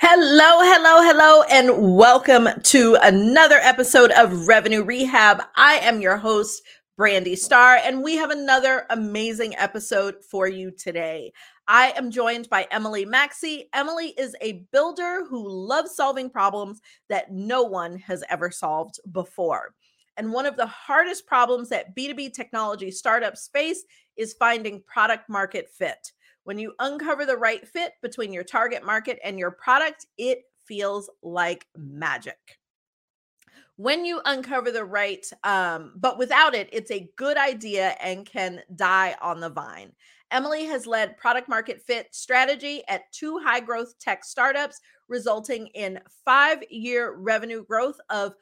Hello, hello, hello, and welcome to another episode of Revenue Rehab. I am your host, Brandi Starr, and we have another amazing episode for you today. I am joined by Emily Maxie. Emily is a builder who loves solving problems that no one has ever solved before. And one of the hardest problems that B2B technology startups face is finding product market fit. When you uncover the right fit between your target market and your product, it feels like magic. When you uncover the right, um, but without it, it's a good idea and can die on the vine. Emily has led product market fit strategy at two high growth tech startups, resulting in five year revenue growth of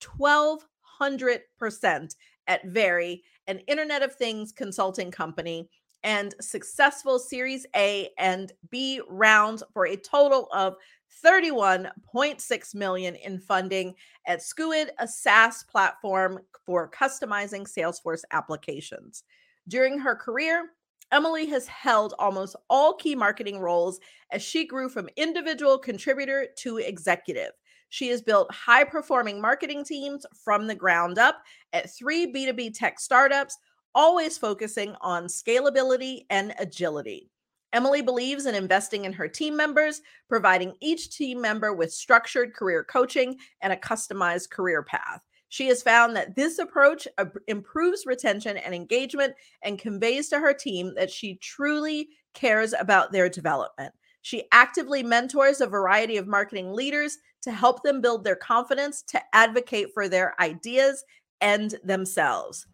1200% at Very, an Internet of Things consulting company, and successful Series A and B rounds for a total of 31.6 million in funding at Skuid, a SaaS platform for customizing Salesforce applications. During her career, Emily has held almost all key marketing roles as she grew from individual contributor to executive. She has built high performing marketing teams from the ground up at three B2B tech startups, always focusing on scalability and agility. Emily believes in investing in her team members, providing each team member with structured career coaching and a customized career path. She has found that this approach improves retention and engagement and conveys to her team that she truly cares about their development. She actively mentors a variety of marketing leaders to help them build their confidence to advocate for their ideas and themselves.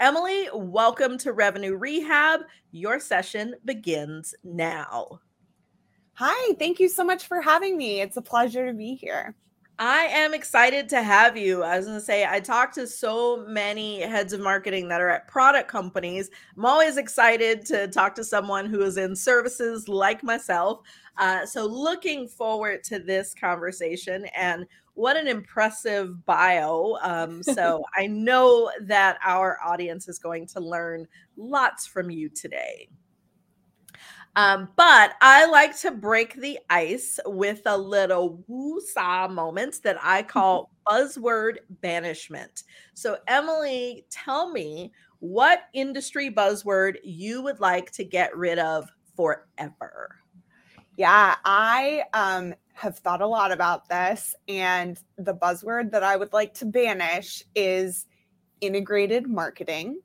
Emily, welcome to Revenue Rehab. Your session begins now. Hi, thank you so much for having me. It's a pleasure to be here. I am excited to have you. I was going to say, I talk to so many heads of marketing that are at product companies. I'm always excited to talk to someone who is in services like myself. Uh, so, looking forward to this conversation. And what an impressive bio. Um, so I know that our audience is going to learn lots from you today. Um, but I like to break the ice with a little woo-saw moments that I call buzzword banishment. So, Emily, tell me what industry buzzword you would like to get rid of forever. Yeah, I um, have thought a lot about this, and the buzzword that I would like to banish is integrated marketing.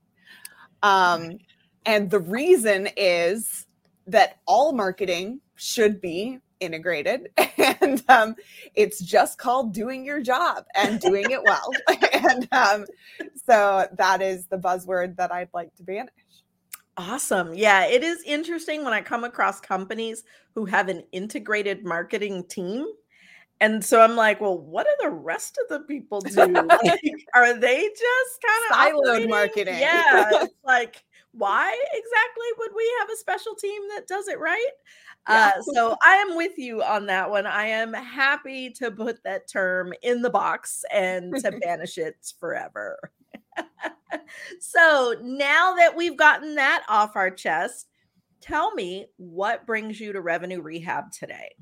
Um, and the reason is that all marketing should be integrated and um, it's just called doing your job and doing it well and um, so that is the buzzword that i'd like to banish Awesome. Yeah, it is interesting when I come across companies who have an integrated marketing team. And so I'm like, well, what do the rest of the people do? like, are they just kind of siloed marketing? Yeah. Like, why exactly would we have a special team that does it right? Yeah. Uh, so I am with you on that one. I am happy to put that term in the box and to banish it forever. so now that we've gotten that off our chest, tell me what brings you to revenue rehab today?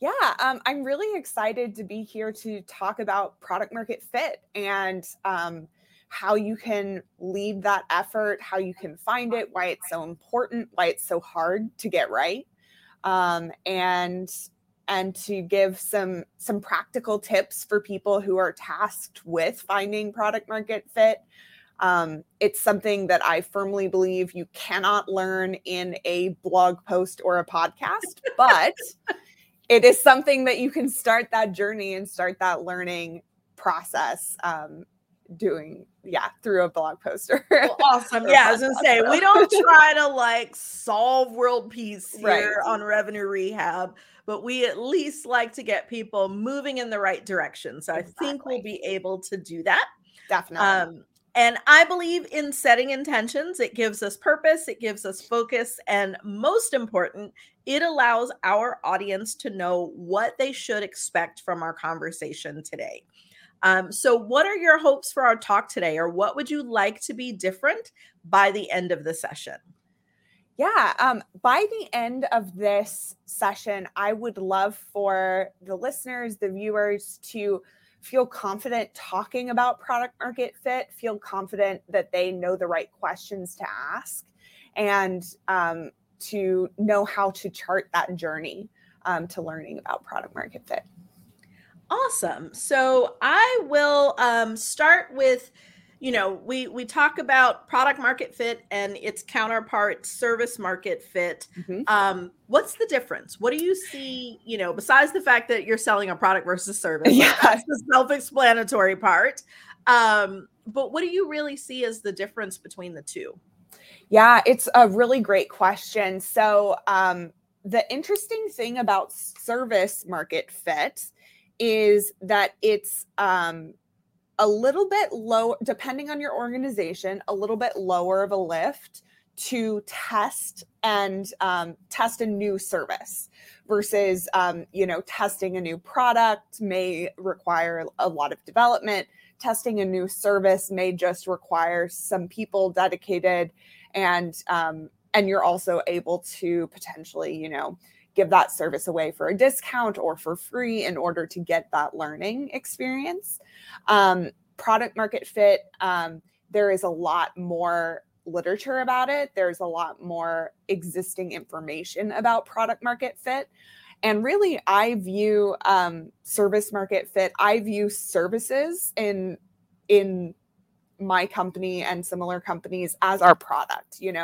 Yeah, um, I'm really excited to be here to talk about product market fit and um, how you can lead that effort, how you can find it, why it's so important, why it's so hard to get right, um, and and to give some some practical tips for people who are tasked with finding product market fit um, it's something that I firmly believe you cannot learn in a blog post or a podcast, but it is something that you can start that journey and start that learning process um, doing yeah through a blog poster well, awesome yeah i was gonna say we don't try to like solve world peace here right. on revenue rehab but we at least like to get people moving in the right direction so exactly. i think we'll be able to do that definitely um, and I believe in setting intentions. It gives us purpose, it gives us focus, and most important, it allows our audience to know what they should expect from our conversation today. Um, so, what are your hopes for our talk today, or what would you like to be different by the end of the session? Yeah, um, by the end of this session, I would love for the listeners, the viewers to feel confident talking about product market fit, feel confident that they know the right questions to ask, and um, to know how to chart that journey um, to learning about product market fit. Awesome. So I will um, start with, you know, we we talk about product market fit and its counterpart, service market fit. Mm-hmm. Um, what's the difference? What do you see? You know, besides the fact that you're selling a product versus service, yeah, that's the self-explanatory part. Um, but what do you really see as the difference between the two? Yeah, it's a really great question. So um, the interesting thing about service market fit is that it's um, a little bit low, depending on your organization, a little bit lower of a lift to test and um, test a new service versus um, you know testing a new product may require a lot of development. Testing a new service may just require some people dedicated and um, and you're also able to potentially you know give that service away for a discount or for free in order to get that learning experience. Um, product market fit, um, there is a lot more literature about it. There's a lot more existing information about product market fit. And really, I view um, service market fit, I view services in in my company and similar companies as our product you know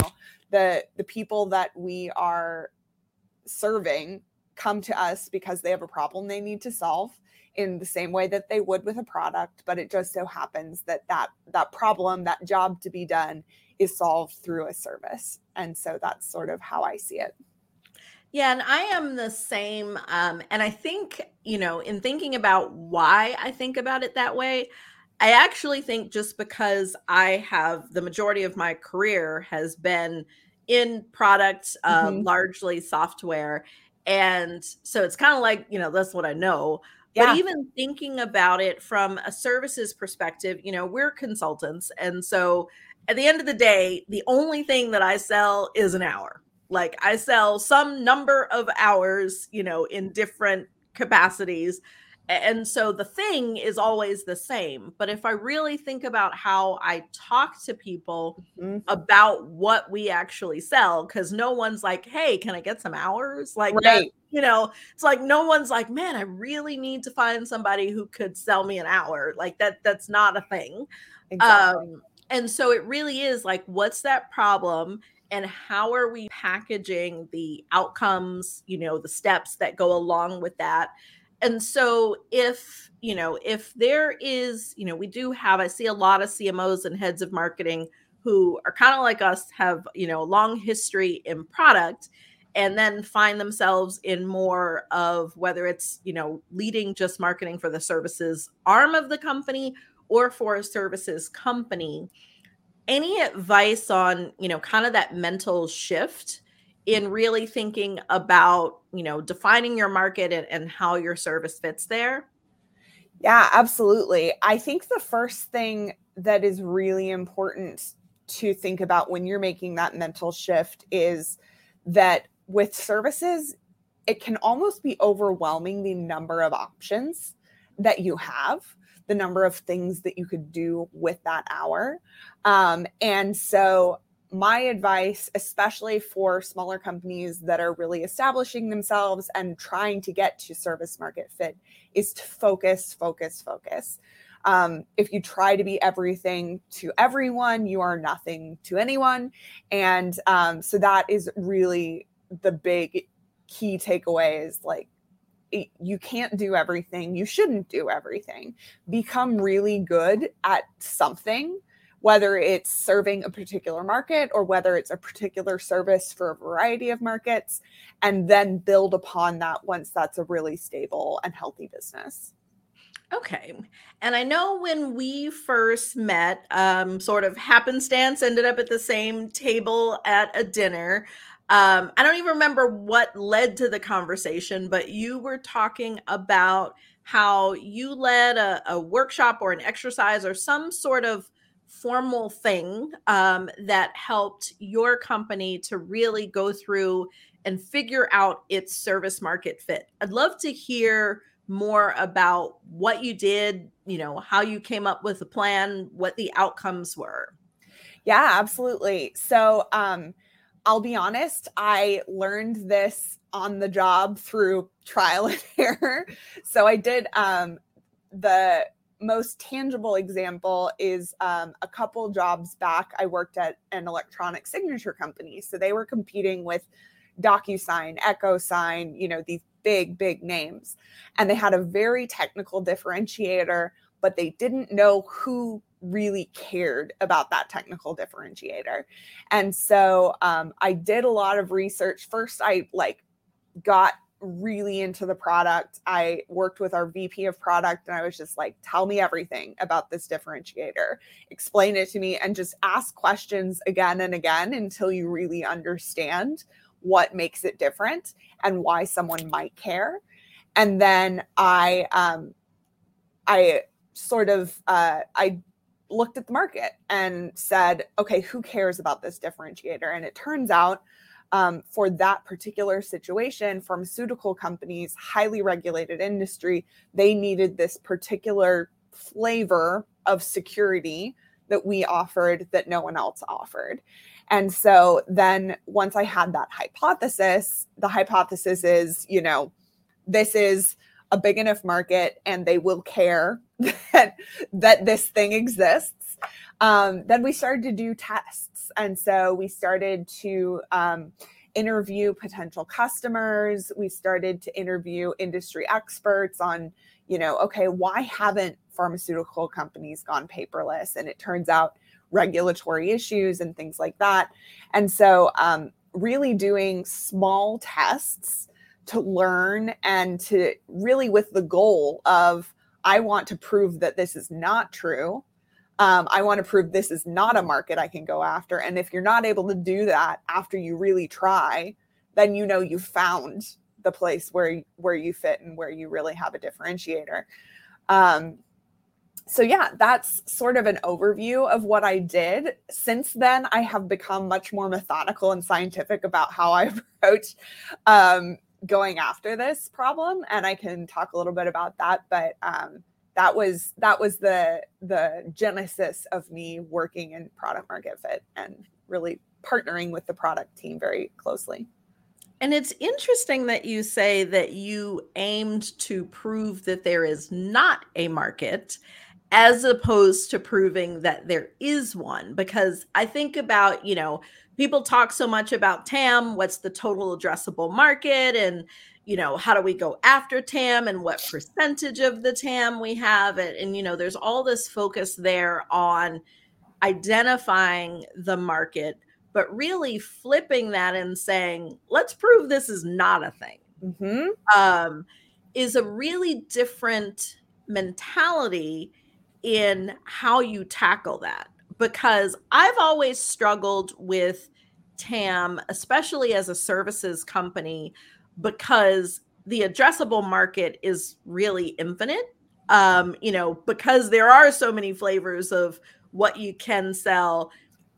the the people that we are serving come to us because they have a problem they need to solve in the same way that they would with a product but it just so happens that that that problem that job to be done is solved through a service. And so that's sort of how i see it. Yeah and i am the same um, and i think you know in thinking about why i think about it that way i actually think just because i have the majority of my career has been in products, uh, mm-hmm. largely software. And so it's kind of like, you know, that's what I know. Yeah. But even thinking about it from a services perspective, you know, we're consultants. And so at the end of the day, the only thing that I sell is an hour. Like I sell some number of hours, you know, in different capacities and so the thing is always the same but if i really think about how i talk to people mm-hmm. about what we actually sell because no one's like hey can i get some hours like right. you know it's like no one's like man i really need to find somebody who could sell me an hour like that that's not a thing exactly. um and so it really is like what's that problem and how are we packaging the outcomes you know the steps that go along with that and so if you know if there is you know we do have i see a lot of cmos and heads of marketing who are kind of like us have you know a long history in product and then find themselves in more of whether it's you know leading just marketing for the services arm of the company or for a services company any advice on you know kind of that mental shift in really thinking about you know defining your market and, and how your service fits there? Yeah absolutely. I think the first thing that is really important to think about when you're making that mental shift is that with services it can almost be overwhelming the number of options that you have the number of things that you could do with that hour. Um, and so my advice, especially for smaller companies that are really establishing themselves and trying to get to service market fit, is to focus, focus, focus. Um, if you try to be everything to everyone, you are nothing to anyone. And um, so that is really the big key takeaway is like you can't do everything. You shouldn't do everything. Become really good at something, whether it's serving a particular market or whether it's a particular service for a variety of markets, and then build upon that once that's a really stable and healthy business. Okay. And I know when we first met, um, sort of happenstance ended up at the same table at a dinner. Um, I don't even remember what led to the conversation, but you were talking about how you led a, a workshop or an exercise or some sort of formal thing um, that helped your company to really go through and figure out its service market fit. I'd love to hear more about what you did, you know, how you came up with a plan, what the outcomes were. Yeah, absolutely. So, um, I'll be honest, I learned this on the job through trial and error. So I did um, the most tangible example is um, a couple jobs back. I worked at an electronic signature company. So they were competing with DocuSign, EchoSign, you know, these big, big names. And they had a very technical differentiator, but they didn't know who really cared about that technical differentiator. And so um, I did a lot of research. First, I like got really into the product. I worked with our VP of product and I was just like, tell me everything about this differentiator, explain it to me, and just ask questions again and again until you really understand what makes it different and why someone might care. And then I, um, I sort of, uh, I looked at the market and said, okay, who cares about this differentiator? And it turns out um, for that particular situation, pharmaceutical companies, highly regulated industry, they needed this particular flavor of security that we offered that no one else offered. And so then once I had that hypothesis, the hypothesis is, you know, this is a big enough market and they will care that that this thing exists um, then we started to do tests. And so we started to um, interview potential customers. We started to interview industry experts on you know okay why haven't pharmaceutical companies gone paperless? And it turns out regulatory issues and things like that. And so um, really doing small tests to learn and to really with the goal of I want to prove that this is not true. Um, I want to prove this is not a market I can go after. And if you're not able to do that after you really try, then you know you found the place where where you fit and where you really have a differentiator. Um, so yeah, that's sort of an overview of what I did. Since then, I have become much more methodical and scientific about how I approach um, going after this problem and i can talk a little bit about that but um, that was that was the the genesis of me working in product market fit and really partnering with the product team very closely. And it's interesting that you say that you aimed to prove that there is not a market as opposed to proving that there is one because i think about you know people talk so much about TAM, what's the total addressable market and you know, how do we go after TAM and what percentage of the TAM we have and, and you know, there's all this focus there on identifying the market, but really flipping that and saying, let's prove this is not a thing. Mm-hmm. Um, is a really different mentality in how you tackle that because I've always struggled with TAM, especially as a services company, because the addressable market is really infinite. Um, you know, because there are so many flavors of what you can sell.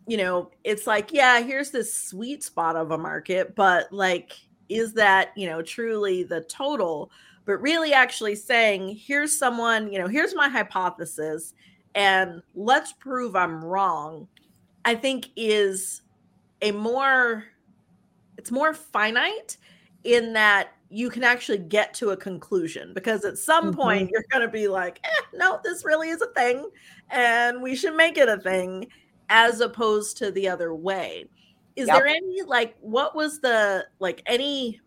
You know, it's like, yeah, here's this sweet spot of a market, but like, is that, you know, truly the total? But really actually saying, here's someone, you know, here's my hypothesis and let's prove I'm wrong, I think is a more it's more finite in that you can actually get to a conclusion because at some mm-hmm. point you're going to be like, eh, no, this really is a thing and we should make it a thing as opposed to the other way. Is yep. there any like what was the like any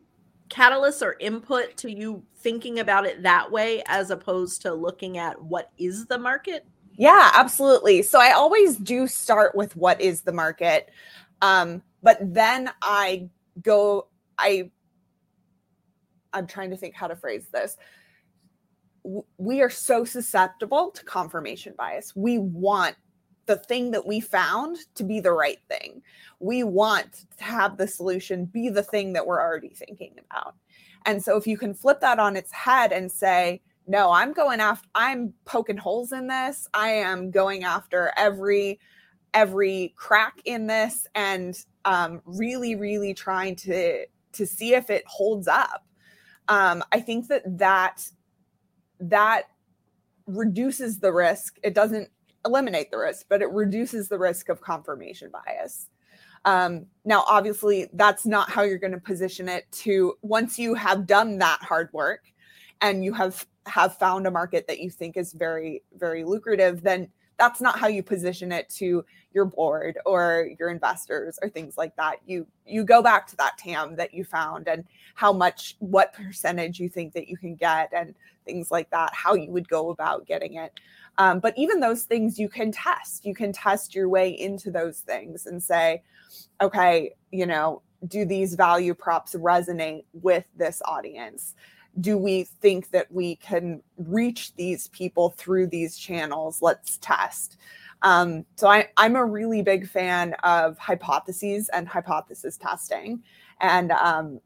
catalyst or input to you thinking about it that way as opposed to looking at what is the market? Yeah, absolutely. So I always do start with what is the market. Um, but then I go, I I'm trying to think how to phrase this. We are so susceptible to confirmation bias. We want the thing that we found to be the right thing. We want to have the solution be the thing that we're already thinking about. And so if you can flip that on its head and say, no, I'm going after I'm poking holes in this. I am going after every every crack in this and um, really really trying to to see if it holds up. Um, I think that that that reduces the risk. It doesn't eliminate the risk, but it reduces the risk of confirmation bias. Um, now, obviously, that's not how you're going to position it. To once you have done that hard work, and you have have found a market that you think is very very lucrative, then that's not how you position it to your board or your investors or things like that. You you go back to that TAM that you found and how much what percentage you think that you can get and things like that. How you would go about getting it. Um, but even those things you can test. You can test your way into those things and say, okay, you know, do these value props resonate with this audience? Do we think that we can reach these people through these channels? Let's test. Um, so I, I'm a really big fan of hypotheses and hypothesis testing. And um,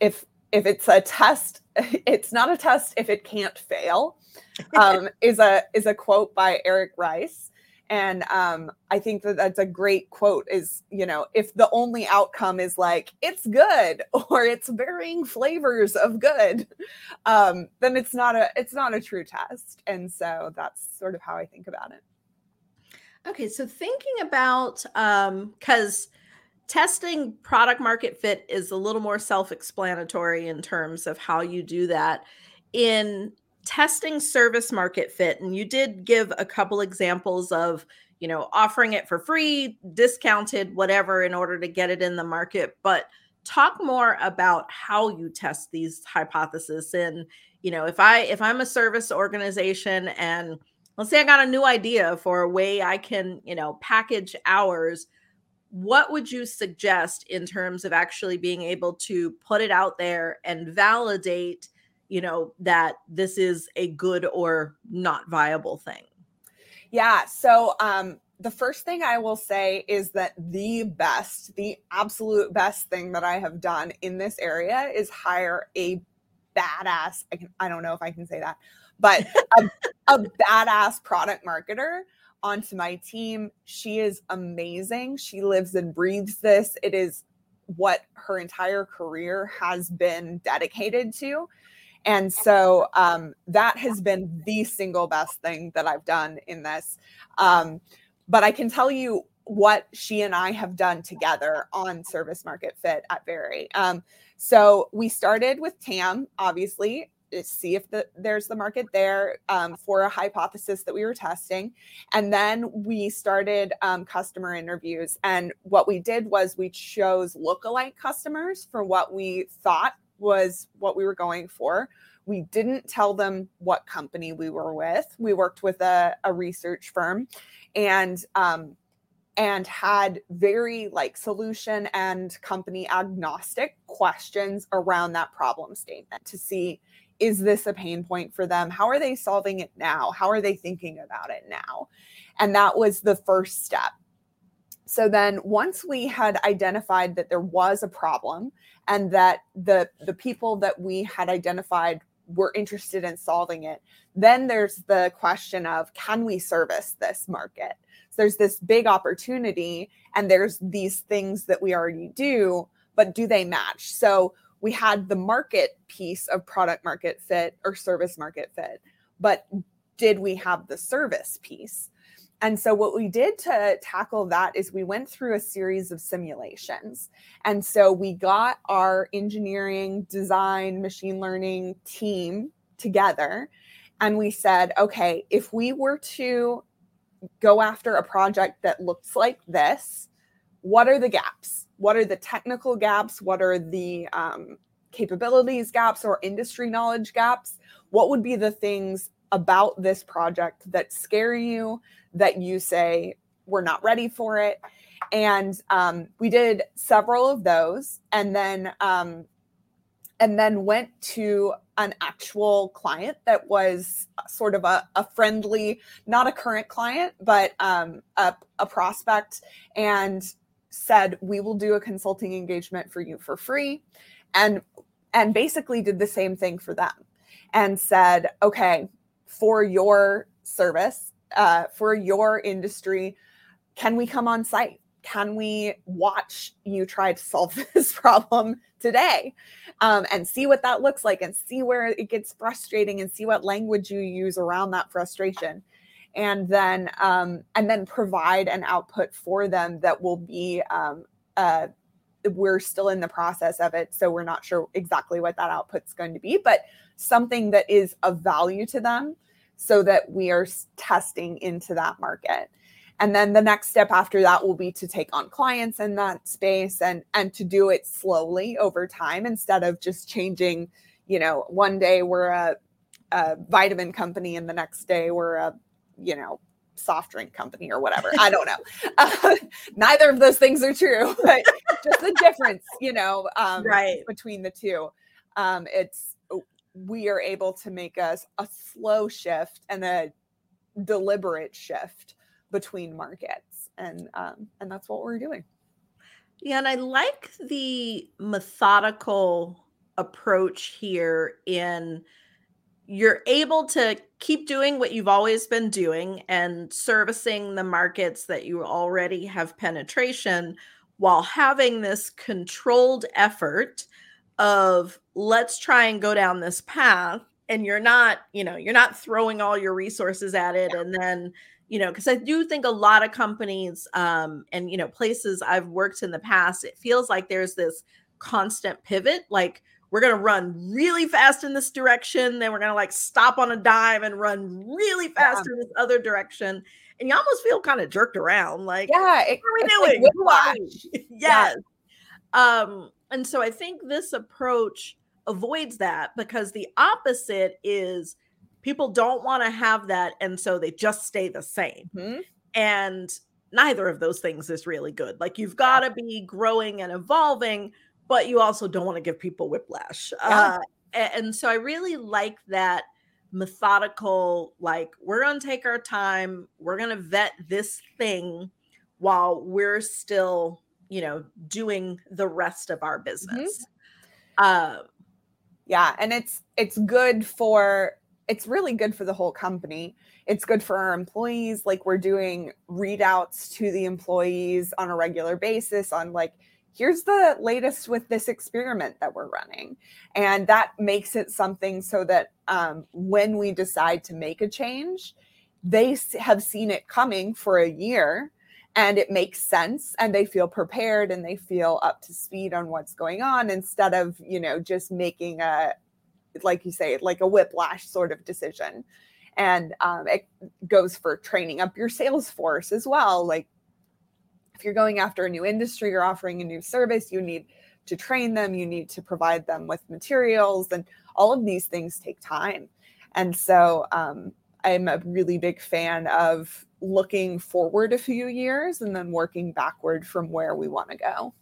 if if it's a test, it's not a test if it can't fail um, is a is a quote by Eric Ries, and um, I think that that's a great quote. Is you know if the only outcome is like it's good or it's varying flavors of good, um, then it's not a it's not a true test, and so that's sort of how I think about it. Okay, so thinking about um, because testing product market fit is a little more self-explanatory in terms of how you do that in testing service market fit and you did give a couple examples of you know offering it for free discounted whatever in order to get it in the market. But talk more about how you test these hypotheses and you know if i if i'm a service organization and let's say i got a new idea for a way i can you know package hours what would you suggest in terms of actually being able to put it out there and validate you know that this is a good or not viable thing yeah so um the first thing I will say is that the best, the absolute best thing that I have done in this area is hire a badass. I can, I don't know if I can say that, but a, a badass product marketer onto my team. She is amazing. She lives and breathes this. It is what her entire career has been dedicated to. And so um, that has been the single best thing that I've done in this. Um, but I can tell you what she and I have done together on service market fit at Very. Um, so we started with TAM, obviously, to see if the, there's the market there um, for a hypothesis that we were testing. And then we started um, customer interviews. And what we did was we chose lookalike customers for what we thought was what we were going for. We didn't tell them what company we were with. We worked with a, a research firm and um, and had very like solution and company agnostic questions around that problem statement to see is this a pain point for them? How are they solving it now? How are they thinking about it now? And that was the first step. So then once we had identified that there was a problem and that the the people that we had identified were interested in solving it, then there's the question of can we service this market? So there's this big opportunity and there's these things that we already do, but do they match? So we had the market piece of product market fit or service market fit, but did we have the service piece? And so, what we did to tackle that is we went through a series of simulations. And so, we got our engineering, design, machine learning team together and we said, okay, if we were to go after a project that looks like this, what are the gaps? What are the technical gaps? What are the um, capabilities gaps or industry knowledge gaps what would be the things about this project that scare you that you say we're not ready for it. And um, we did several of those and then um, and then went to an actual client that was sort of a, a friendly not a current client but um, a, a prospect and said we will do a consulting engagement for you for free. And and basically did the same thing for them and said okay for your service uh, for your industry can we come on site? Can we watch you try to solve this problem today? Um, and see what that looks like and see where it gets frustrating and see what language you use around that frustration. And then um, and then provide an output for them that will be um, uh, we're still in the process of it so we're not sure exactly what that output's going to be but something that is of value to them so that we are testing into that market. And then the next step after that will be to take on clients in that space and and to do it slowly over time instead of just changing you know one day we're a, a vitamin company and the next day we're a you know soft drink company or whatever. I don't know. Uh, neither of those things are true but just the difference you know um, right. between the two. Um, it's we are able to make us a slow shift and a deliberate shift between markets. And um, and that's what we're doing. Yeah and i like the methodical approach here in you're able to keep doing what you've always been doing and servicing the markets that you already have penetration while having this controlled effort of let's try and go down this path and you're not you know you're not throwing all your resources at it and then you know because i do think a lot of companies um, and you know places i've worked in the past it feels like there's this constant pivot like we're going to run really fast in this direction then we're going to like stop on a dime and run really fast yeah. in this other direction and you almost feel kind of jerked around like yeah it, what are we doing like yes yeah. um and so i think this approach avoids that because the opposite is people don't want to have that and so they just stay the same mm-hmm. and neither of those things is really good like you've got to be growing and evolving but you also don't want to give people whiplash yeah. uh, and so i really like that methodical like we're going to take our time we're going to vet this thing while we're still you know doing the rest of our business mm-hmm. uh, yeah and it's it's good for it's really good for the whole company. It's good for our employees. Like we're doing readouts to the employees on a regular basis on like, here's the latest with this experiment that we're running. And that makes it something so that um, when we decide to make a change, they have seen it coming for a year and it makes sense and they feel prepared and they feel up to speed on what's going on instead of you know just making a like you say, like a whiplash sort of decision. And um, it goes for training up your sales force as well. Like if you're going after a new industry or offering a new service, you need to train them, you need to provide them with materials, and all of these things take time. And so um, I'm a really big fan of looking forward a few years and then working backward from where we want to go.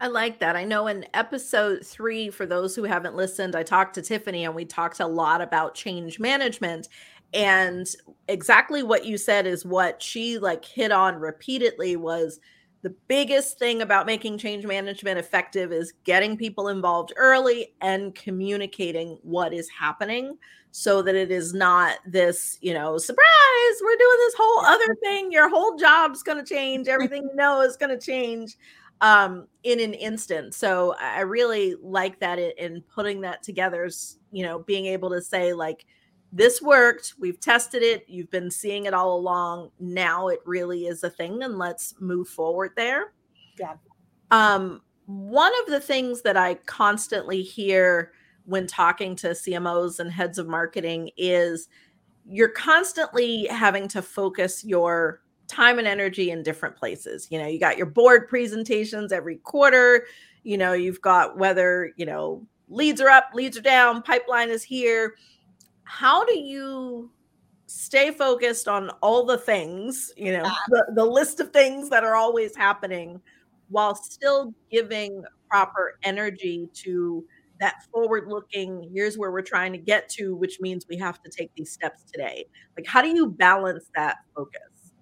I like that. I know in episode three, for those who haven't listened, I talked to Tiffany and we talked a lot about change management. And exactly what you said is what she like hit on repeatedly was the biggest thing about making change management effective is getting people involved early and communicating what is happening so that it is not this, you know, surprise, we're doing this whole other thing. Your whole job's going to change. Everything you know is going to change um, in an instant. So I really like that in putting that together, you know, being able to say, like, this worked, we've tested it, you've been seeing it all along. Now it really is a thing, and let's move forward there. Yeah. Um, one of the things that I constantly hear when talking to CMOs and heads of marketing is you're constantly having to focus your time and energy in different places. You know, you got your board presentations every quarter, you know, you've got whether, you know, leads are up, leads are down, pipeline is here. How do you stay focused on all the things, you know, the, the list of things that are always happening while still giving proper energy to that forward looking here's where we're trying to get to which means we have to take these steps today. Like how do you balance that focus?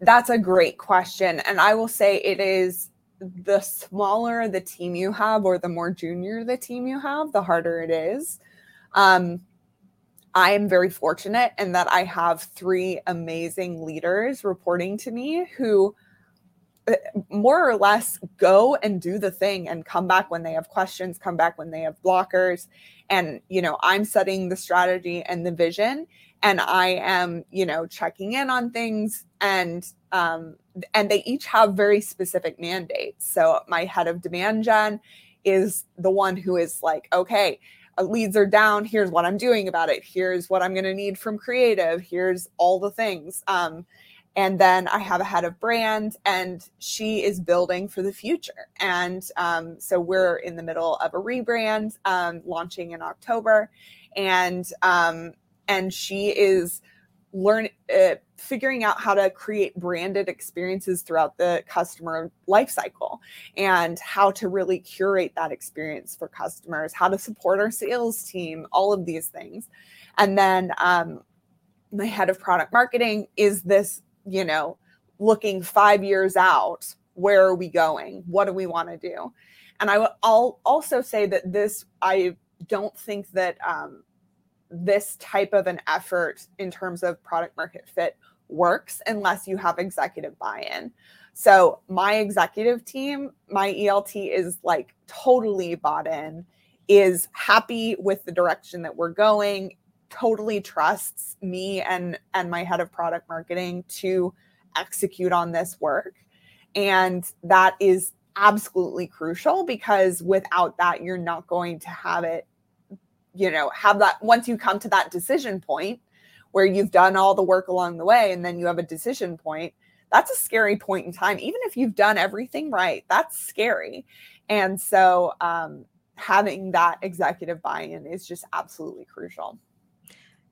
That's a great question and i will say it is the smaller the team you have or the more junior the team you have the harder it is. Um, I am very fortunate in that I have three amazing leaders reporting to me who uh, more or less go and do the thing and come back when they have questions, come back when they have blockers. And, you know, I'm setting the strategy and the vision and I am, you know, checking in on things and um and they each have very specific mandates. So my head of demand gen is the one who is like, okay, leads are down here's what i'm doing about it here's what i'm going to need from creative here's all the things um, and then i have a head of brand and she is building for the future. And um, so we're in the middle of a rebrand um, launching in october and um, and she is learn uh, figuring out how to create branded experiences throughout the customer lifecycle and how to really curate that experience for customers how to support our sales team all of these things. And then um, my head of product marketing is this you know looking five years out where are we going? What do we want to do? And I will also say that this i don't think that um, this type of an effort in terms of product market fit works unless you have executive buy-in. So my executive team, my ELT is like totally bought in, is happy with the direction that we're going, totally trusts me and and my head of product marketing to execute on this work. And that is absolutely crucial because without that you're not going to have it you know have that once you come to that decision point where you've done all the work along the way and then you have a decision point that's a scary point in time. Even if you've done everything right that's scary. And so um, having that executive buy-in is just absolutely crucial.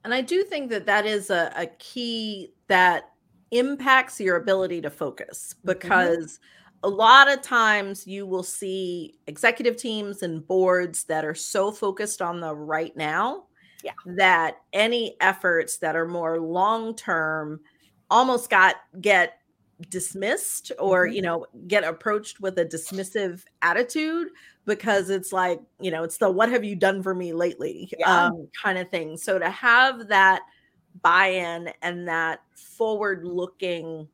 And i do think that that is a, a key that impacts your ability to focus mm-hmm. because mm-hmm a lot of times you will see executive teams and boards that are so focused on the right now yeah. that any efforts that are more long term almost got get dismissed or mm-hmm. you know get approached with a dismissive attitude because it's like you know it's the what have you done for me lately yeah. um, kind of thing so to have that buy-in and that forward looking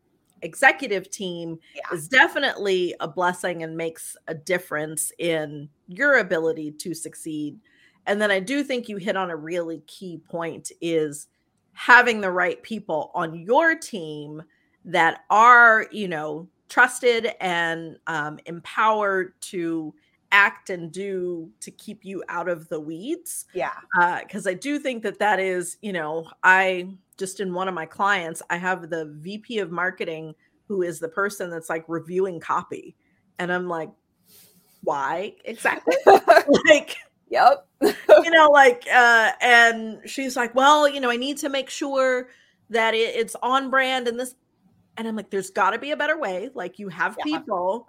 executive team yeah. is definitely a blessing and makes a difference in your ability to succeed. And then I do think you hit on a really key point is having the right people on your team that are, you know, trusted and um, empowered to act and do to keep you out of the weeds. Yeah. Because uh, I do think that that is, you know, I just in one of my clients, I have the VP of marketing who is the person that's like reviewing copy. And I'm like, why exactly? like, yep. you know, like, uh, and she's like, well, you know, I need to make sure that it, it's on brand and this. And I'm like, there's got to be a better way. Like, you have yeah. people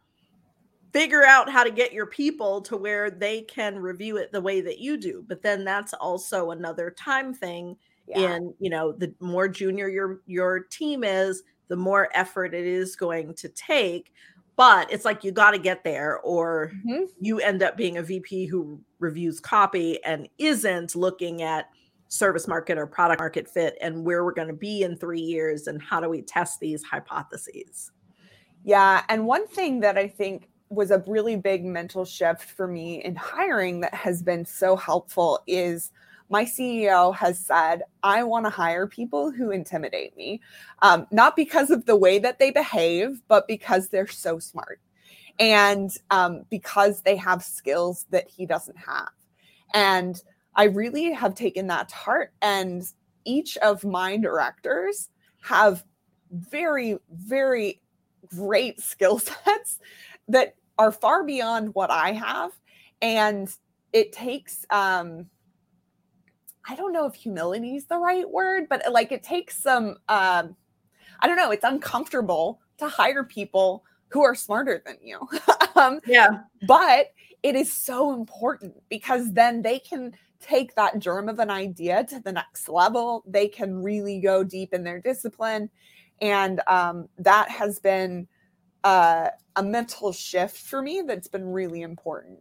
figure out how to get your people to where they can review it the way that you do but then that's also another time thing yeah. in you know the more junior your your team is the more effort it is going to take but it's like you got to get there or mm-hmm. you end up being a vp who reviews copy and isn't looking at service market or product market fit and where we're going to be in three years and how do we test these hypotheses yeah and one thing that i think was a really big mental shift for me in hiring that has been so helpful is my CEO has said, I want to hire people who intimidate me, um, not because of the way that they behave, but because they're so smart and um, because they have skills that he doesn't have. And I really have taken that to heart. And each of my directors have very, very great skill sets that are far beyond what I have. And it takes um I don't know if humility is the right word, but like it takes some um I don't know, it's uncomfortable to hire people who are smarter than you. um, yeah. But it is so important because then they can take that germ of an idea to the next level. They can really go deep in their discipline. And um, that has been uh, a mental shift for me that's been really important.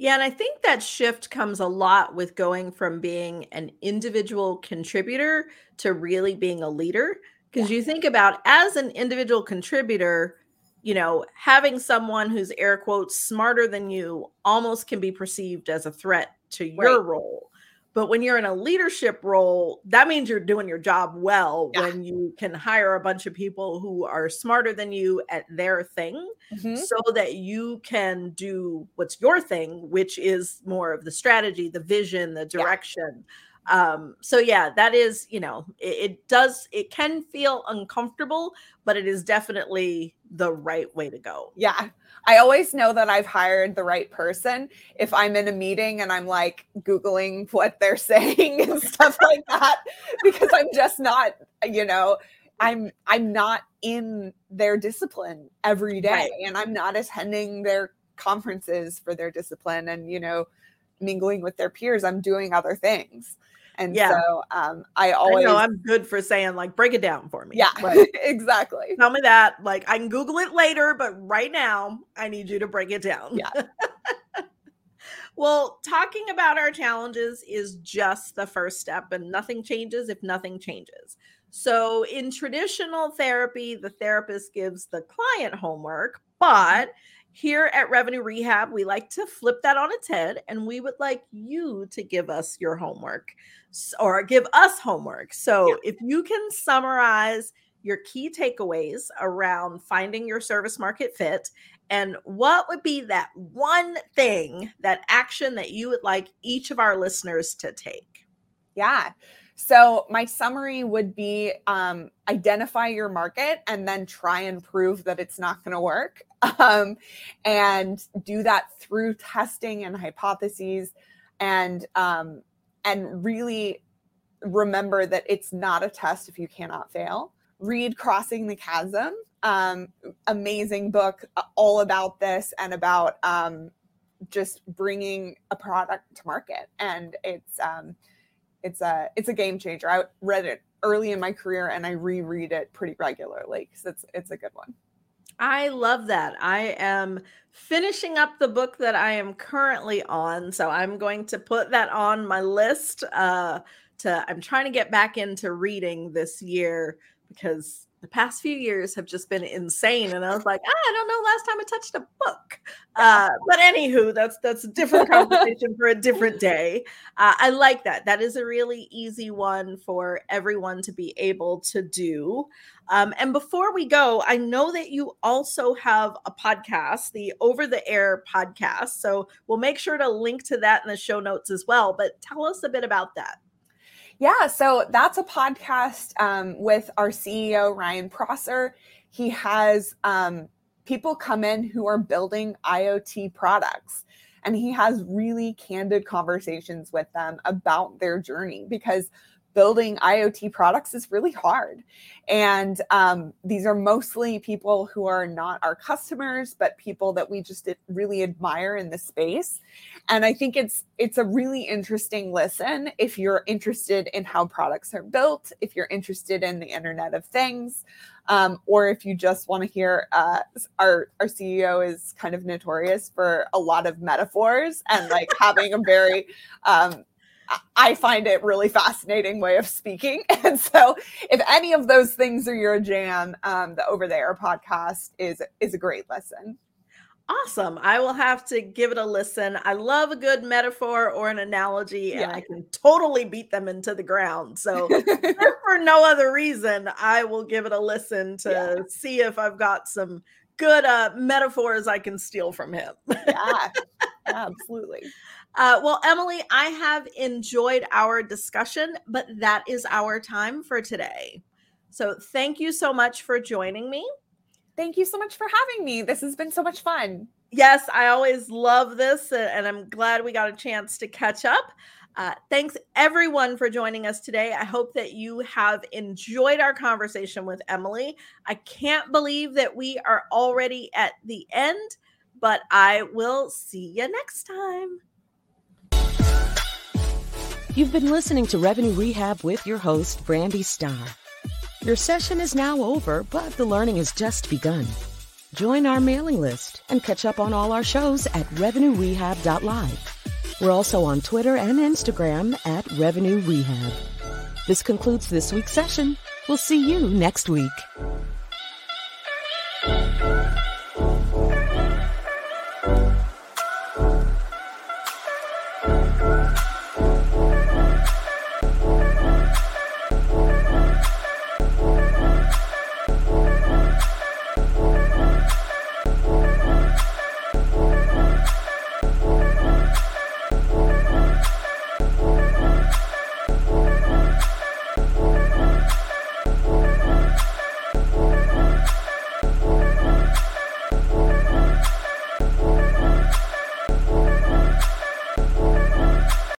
Yeah, and I think that shift comes a lot with going from being an individual contributor to really being a leader. Because yeah. you think about as an individual contributor, you know, having someone who's air quotes smarter than you almost can be perceived as a threat to your role. But when you're in a leadership role, that means you're doing your job well yeah. when you can hire a bunch of people who are smarter than you at their thing mm-hmm. so that you can do what's your thing, which is more of the strategy, the vision, the direction. Yeah um so yeah that is you know it, it, does it can feel uncomfortable but it is definitely the right way to go. Yeah. I always know that i've hired the right person if i'm in a meeting and i'm like googling what they're saying and stuff like that because i'm just not you know i'm i'm not in their discipline every day right. and i'm not attending their conferences for their discipline and you know mingling with their peers. I'm doing other things and yeah. so um, I always I know I'm good for saying like break it down for me. Yeah, like, exactly. Tell me that. Like I can Google it later, but right now I need you to break it down. Yeah. well, talking about our challenges is just the first step, and nothing changes if nothing changes. So, in traditional therapy, the therapist gives the client homework, but here at Revenue Rehab, we like to flip that on its head and we would like you to give us your homework or give us homework. So yeah. if you can summarize your key takeaways around finding your service market fit and what would be that one thing, that action that you would like each of our listeners to take? Yeah. So, my summary would be um, identify your market and then try and prove that it's not going to work. Um, and do that through testing and hypotheses and um, and really remember that it's not a test if you cannot fail. Read Crossing the Chasm, um, amazing book uh, all about this and about um, just bringing a product to market. And it's um, it's a it's a game changer. I read it early in my career and I reread it pretty regularly because it's it's a good one. I love that. I am finishing up the book that I am currently on. So I'm going to put that on my list. Uh, to I'm trying to get back into reading this year because the past few years have just been insane. And I was like, ah, I don't know last time I touched a book. Uh, but anywho, that's that's a different conversation for a different day. Uh, I like that. That is a really easy one for everyone to be able to do. Um, and before we go, I know that you also have a podcast, the Over the Air podcast. So we'll make sure to link to that in the show notes as well. But tell us a bit about that. Yeah, so that's a podcast um, with our CEO, Ryan Prosser. He has um, people come in who are building IoT products, and he has really candid conversations with them about their journey because building IoT products is really hard. And um, these are mostly people who are not our customers, but people that we just really admire in the space. And I think it's it's a really interesting listen if you're interested in how products are built, if you're interested in the Internet of Things, um, or if you just want to hear uh, our our CEO is kind of notorious for a lot of metaphors and like having a very um, I find it really fascinating way of speaking. And so if any of those things are your jam, um, the Over the Air podcast is is a great lesson. Awesome. I will have to give it a listen. I love a good metaphor or an analogy, and yeah. I can totally beat them into the ground. So, for no other reason, I will give it a listen to yeah. see if I've got some good uh, metaphors I can steal from him. yeah, absolutely. Uh, well, Emily, I have enjoyed our discussion, but that is our time for today. So thank you so much for joining me. Thank you so much for having me. This has been so much fun. Yes, I always love this, and I'm glad we got a chance to catch up. Uh, thanks everyone for joining us today. I hope that you have enjoyed our conversation with Emily. I can't believe that we are already at the end, but I will see you next time. You've been listening to Revenue Rehab with your host, Brandi Starr. Your session is now over, but the learning has just begun. Join our mailing list and catch up on all our shows at revenuerehab.live. We're also on Twitter and Instagram at Revenue Rehab. This concludes this week's session. We'll see you next week.